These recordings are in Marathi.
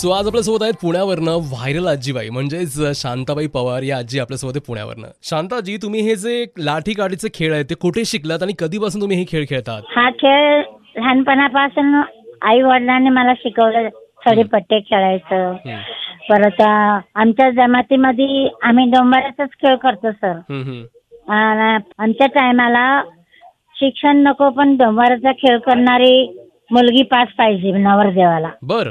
सो आज आपल्यासोबत आहेत पुण्यावरनं व्हायरल आजीबाई म्हणजेच शांताबाई पवार या आजी आपल्यासोबत आहे पुण्यावरनं. शांताजी तुम्ही हे जे लाठी काठीचे खेळ आहेत ते कुठे शिकलात आणि कधीपासून तुम्ही हे खेळ खेळतात? हा खेळ लहानपणापासून आई वडिलांनी मला शिकवलं सडीपट्टे खेळायचं. परत आमच्या जमातीमध्ये आम्ही डोंबराचाच खेळ करतो सर. आमच्या टायमाला शिक्षण नको पण डोंबराचा खेळ करणारी मुलगी पास पाहिजे नवरदेवाला. बर.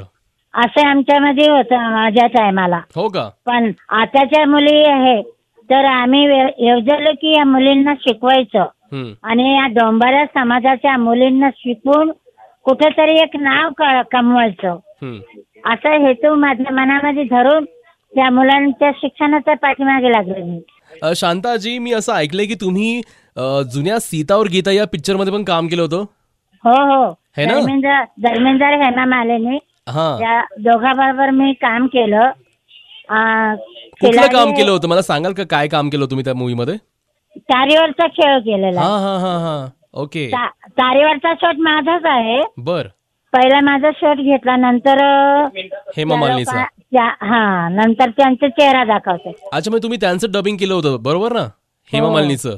असं आमच्यामध्ये होतं माझ्या टायमाला. हो का? पण आताच्या मुली आहे तर आम्ही योजलं की या मुलींना शिकवायचं. हम्म. आणि या डोंबाऱ्या समाजाच्या मुलींना शिकून कुठेतरी एक नाव क- कमवायचं. हम्म. असा हेतू माझ्या मनामध्ये धरून त्या मुलांच्या शिक्षणाच्या पाठीमागे लागले मी. अ, शांताजी मी असं ऐकलंय की तुम्ही अ, जुन्या सीता और गीता या पिक्चरमध्ये पण काम केलं होतं? हो हो. है ना? धर्मेंद्र धर्मेंद्र हेमा मालेने हा. त्या दोघांबरोबर मी काम केलं. कुठलं खिलाडी- काम केलं होतं? मला सांगाल का काय काम केलं तुम्ही त्या मूवी मध्ये? तारेवरचा खेळ केलेला. हा हा हा हा. ओके. ता- तारेवरचा शॉट माझाच आहे. बर. पहिला माझा शॉट घेतला नंतर अं, हेमा त्या मालिनीचा. लोका- त्या- हा नंतर त्यांचा चेहरा दाखवते अच्छा मग तुम्ही त्यांचं डबिंग केलं होतं बरोबर ना? हेमा हो. मालिनीचं.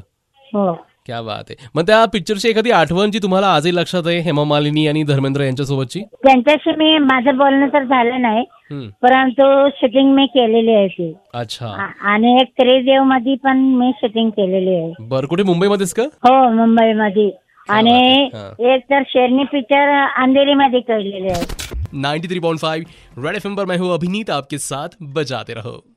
हो. क्या बात आहे. मग त्या पिक्चरची एखादी आठवण जी तुम्हाला आजही लक्षात आहे हेमा मालिनी आणि धर्मेंद्र यांच्यासोबतची? त्यांच्याशी मी माझं बोलणं तर झालं नाही हम्म. परंतु शूटिंग मी केलेली आहे ती. अच्छा. आ- आणि एक त्रिदेवमध्ये पण मी शूटिंग केलेली आहे. बर कुठे? मुंबईमध्येच का? हो मुंबईमध्ये आणि बात एक तर शेरनी पिक्चर अंधेरी मध्ये केलेली आहे. 93.5 रेड एफएम पर मैं हूँ अभिनीत आपके साथ बजाते रहो.